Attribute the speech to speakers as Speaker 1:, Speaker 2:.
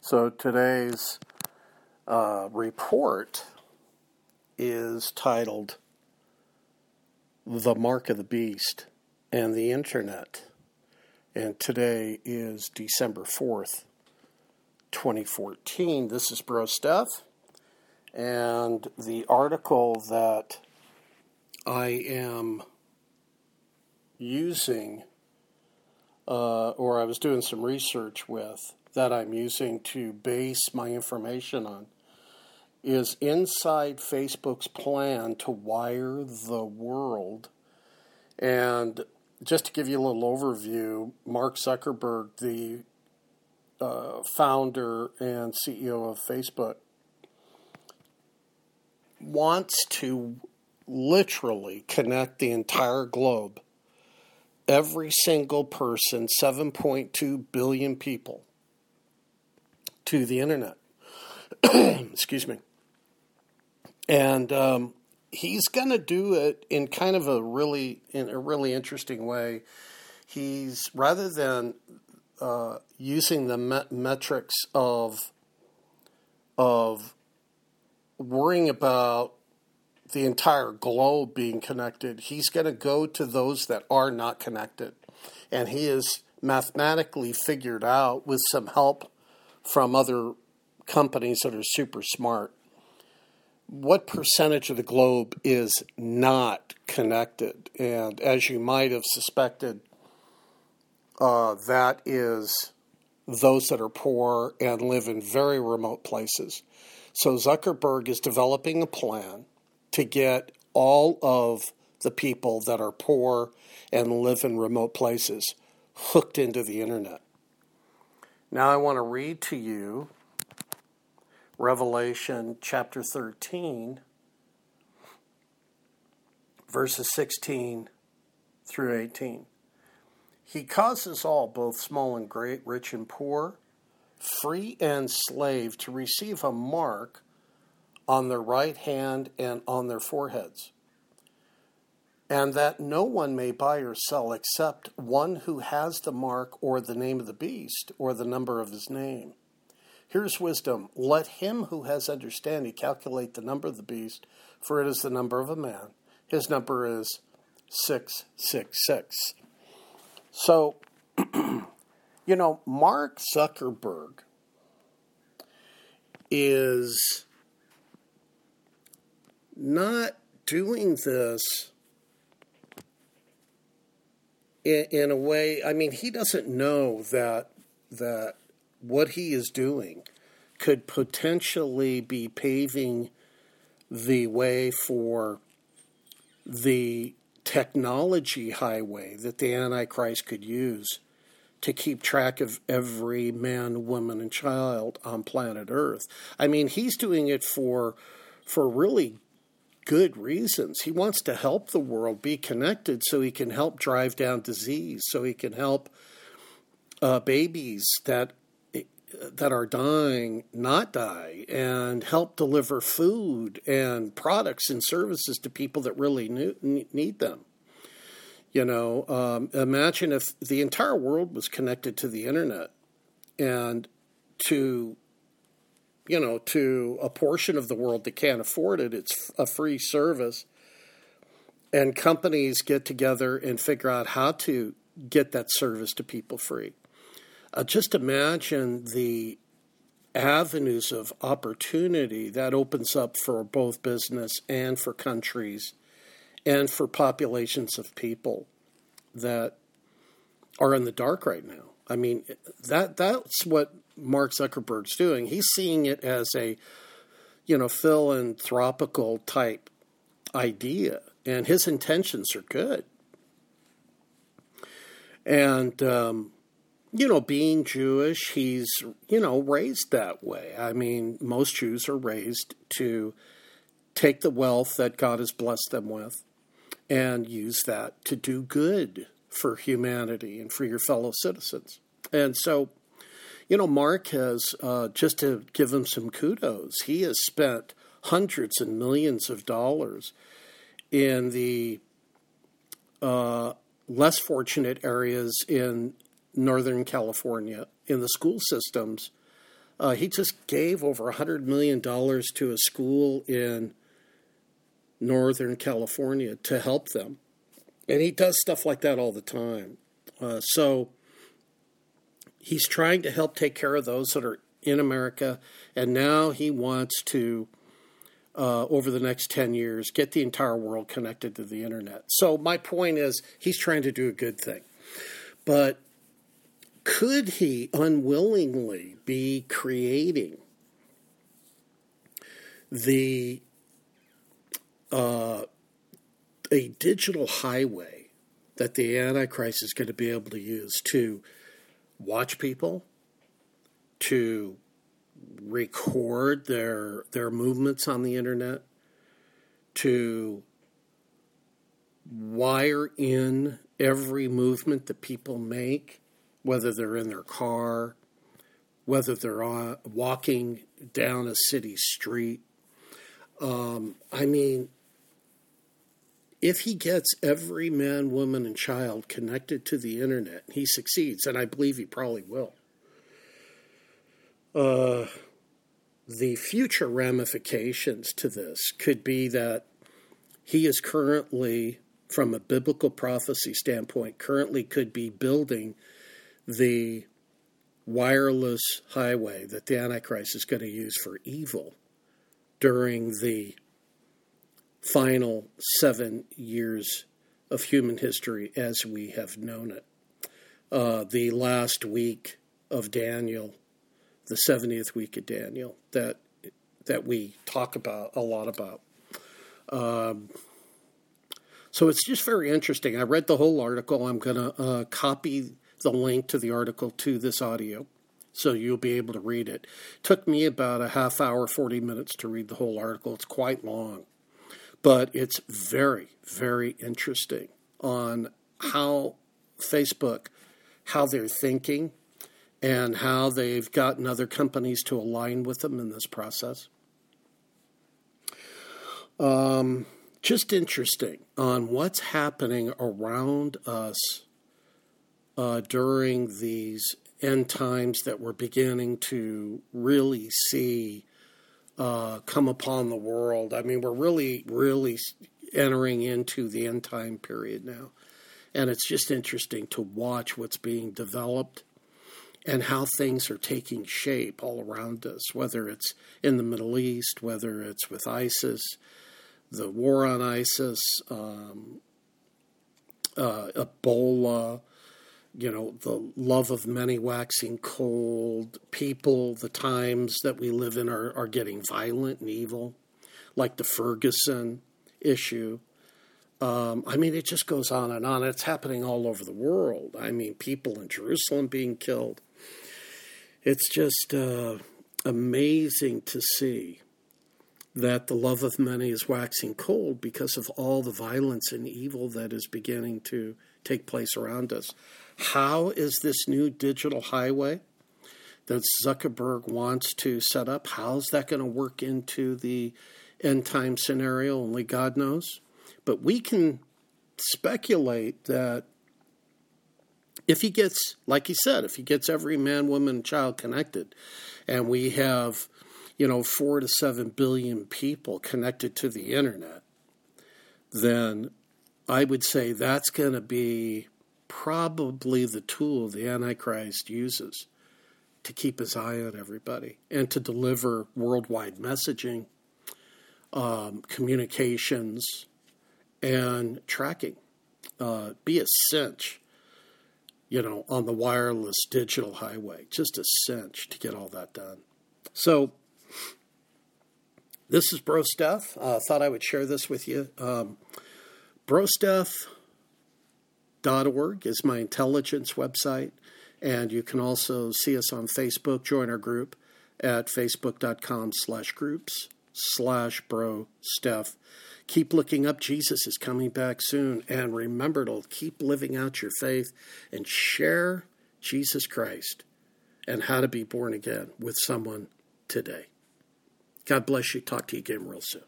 Speaker 1: So today's uh, report is titled The Mark of the Beast and the Internet. And today is December 4th, 2014. This is Bro Steph. And the article that I am using, uh, or I was doing some research with, that I'm using to base my information on is inside Facebook's plan to wire the world. And just to give you a little overview, Mark Zuckerberg, the uh, founder and CEO of Facebook, wants to literally connect the entire globe, every single person, 7.2 billion people, to the internet. Excuse me. And um, he's going to do it in kind of a really in a really interesting way. He's rather than uh, using the met- metrics of of worrying about the entire globe being connected, he's going to go to those that are not connected, and he is mathematically figured out with some help from other companies that are super smart. What percentage of the globe is not connected? And as you might have suspected, uh, that is those that are poor and live in very remote places. So Zuckerberg is developing a plan to get all of the people that are poor and live in remote places hooked into the internet. Now I want to read to you Revelation chapter 13, verses 16 through 18. He causes all, both small and great, rich and poor, free and slave, to receive a mark on their right hand and on their foreheads and that no one may buy or sell except one who has the mark or the name of the beast or the number of his name. Here's wisdom. Let him who has understanding calculate the number of the beast, for it is the number of a man. His number is 666. So, you know, Mark Zuckerberg is not doing this in, in a way. I mean, he doesn't know that that what he is doing could potentially be paving the way for the technology highway that the Antichrist could use to keep track of every man, woman, and child on planet Earth. I mean, he's doing it for for really good reasons. He wants to help the world be connected so he can help drive down disease, so he can help uh, babies that that are dying not die and help deliver food and products and services to people that really need them. You know, um, imagine if the entire world was connected to the internet and to you know, to a portion of the world that can't afford it, it's a free service. And companies get together and figure out how to get that service to people free. Uh, just imagine the avenues of opportunity that opens up for both business and for countries and for populations of people that are in the dark right now. I mean, that that's what Mark Zuckerberg's doing. He's seeing it as a, you know, philanthropical type idea, and his intentions are good. And um, you know, being Jewish, he's you know raised that way. I mean, most Jews are raised to take the wealth that God has blessed them with and use that to do good for humanity and for your fellow citizens. And so you know, Mark has, uh, just to give him some kudos, he has spent hundreds and millions of dollars in the uh, less fortunate areas in Northern California in the school systems Uh, he just gave over $100 million to a school in Northern California to help them. And he does stuff like that all the time. Uh, so he's trying to help take care of those that are in America. And now he wants to, uh, over the next 10 years, get the entire world connected to the internet. So my point is, he's trying to do a good thing. But could he unwillingly be creating the uh, a digital highway that the Antichrist is going to be able to use to watch people, to record their their movements on the internet, to wire in every movement that people make whether they're in their car, whether they're on, walking down a city street. Um, I mean, if he gets every man, woman, and child connected to the internet, he succeeds, and I believe he probably will. Uh, the future ramifications to this could be that he is currently, from a biblical prophecy standpoint, currently could be building the wireless highway that the Antichrist is going to use for evil during the final seven years of human history as we have known it. Uh, the last week of Daniel, the 70th week of Daniel, that that we talk about a lot about. Um, so it's just very interesting. I read the whole article. I'm going to uh, copy the link to the article to this audio so you'll be able to read it. it. Took me about a half hour, 40 minutes to read the whole article. It's quite long, but it's very, very interesting on how Facebook, how they're thinking, and how they've gotten other companies to align with them in this process. Um, just interesting on what's happening around us uh, during these end times that we're beginning to really see uh, come upon the world. I mean, we're really, really entering into the end time period now. And it's just interesting to watch what's being developed and how things are taking shape all around us, whether it's in the Middle East, whether it's with ISIS, the war on ISIS, um, uh, Ebola, you know, the love of many waxing cold, people, the times that we live in are, are getting violent and evil, like the Ferguson issue. Um, I mean, it just goes on and on. It's happening all over the world. I mean, people in Jerusalem being killed. It's just uh, amazing to see that the love of many is waxing cold because of all the violence and evil that is beginning to take place around us. How is this new digital highway that Zuckerberg wants to set up? How's that going to work into the end time scenario? Only God knows. But we can speculate that if he gets, like he said, if he gets every man, woman, and child connected, and we have, you know, four to seven billion people connected to the internet, then I would say that's going to be probably the tool the Antichrist uses to keep his eye on everybody and to deliver worldwide messaging, um, communications, and tracking. Uh, be a cinch, you know, on the wireless digital highway. Just a cinch to get all that done. So, this is Bro Stuff. Uh, thought I would share this with you. Um, Bro Stuff org is my intelligence website. And you can also see us on Facebook. Join our group at facebook.com slash groups slash bro Steph. Keep looking up. Jesus is coming back soon. And remember to keep living out your faith and share Jesus Christ and how to be born again with someone today. God bless you. Talk to you again real soon.